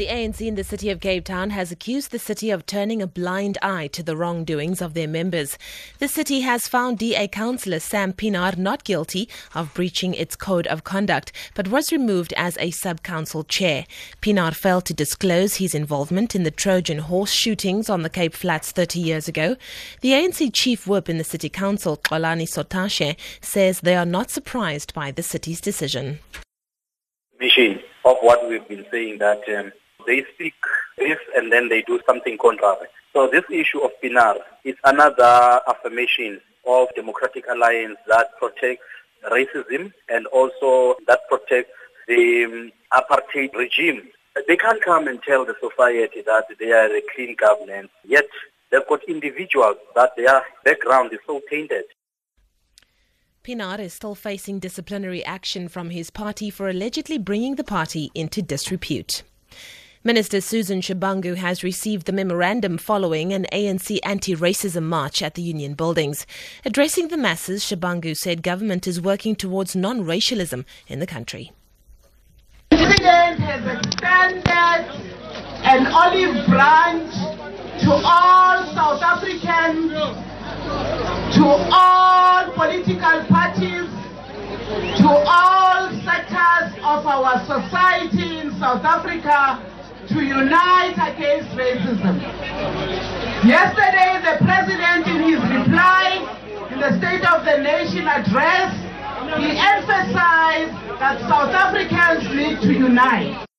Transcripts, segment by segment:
The ANC in the city of Cape Town has accused the city of turning a blind eye to the wrongdoings of their members. The city has found DA councillor Sam Pienaar not guilty of breaching its code of conduct, but was removed as a sub-council chair. Pienaar failed to disclose his involvement in the Trojan horse shootings on the Cape Flats 30 years ago. The ANC chief whip in the city council, Xolani Sotashe, says they are not surprised by the city's decision. Of what we've been saying that um, they speak this and then they do something contrary. So this issue of Pienaar is another affirmation of Democratic Alliance that protects racism and also that protects the um, apartheid regime. They can't come and tell the society that they are a clean government, yet they've got individuals that their background is so tainted. Pienaar is still facing disciplinary action from his party for allegedly bringing the party into disrepute. Minister Susan Shabangu has received the memorandum following an ANC anti-racism march at the Union buildings. Addressing the masses, Shabangu said government is working towards non-racialism in the country. President has extended an olive branch to all South Africans, to all political parties, to all sectors of our society in South Africa racism. Yesterday, the President, in his reply in the State of the Nation address, he emphasized that South Africans need to unite.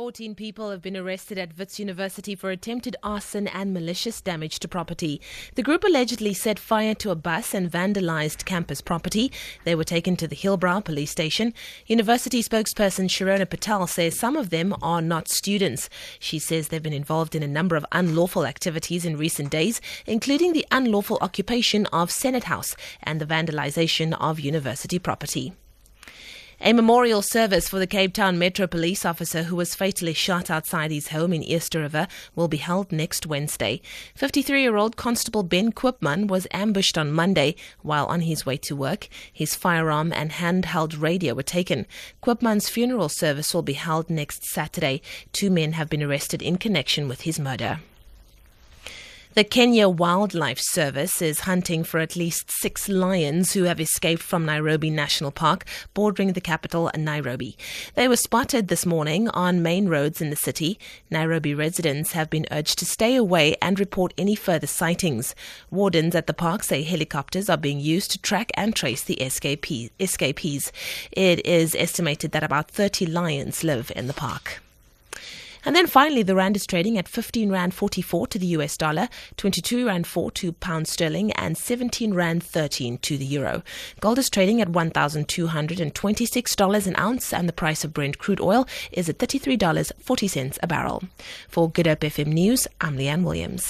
14 people have been arrested at Wits University for attempted arson and malicious damage to property. The group allegedly set fire to a bus and vandalized campus property. They were taken to the Hillbrow police station. University spokesperson Shirona Patel says some of them are not students. She says they've been involved in a number of unlawful activities in recent days, including the unlawful occupation of Senate House and the vandalization of university property. A memorial service for the Cape Town Metro police officer who was fatally shot outside his home in Eerste River will be held next Wednesday. 53 year old Constable Ben Quipman was ambushed on Monday while on his way to work. His firearm and handheld radio were taken. Quipman's funeral service will be held next Saturday. Two men have been arrested in connection with his murder. The Kenya Wildlife Service is hunting for at least six lions who have escaped from Nairobi National Park, bordering the capital, Nairobi. They were spotted this morning on main roads in the city. Nairobi residents have been urged to stay away and report any further sightings. Wardens at the park say helicopters are being used to track and trace the escapees. It is estimated that about 30 lions live in the park. And then finally, the rand is trading at 15 rand 44 to the US dollar, 22 rand 4 to pound sterling, and 17 rand 13 to the euro. Gold is trading at $1,226 an ounce, and the price of Brent crude oil is at $33.40 a barrel. For Good Hope FM News, I'm Leanne Williams.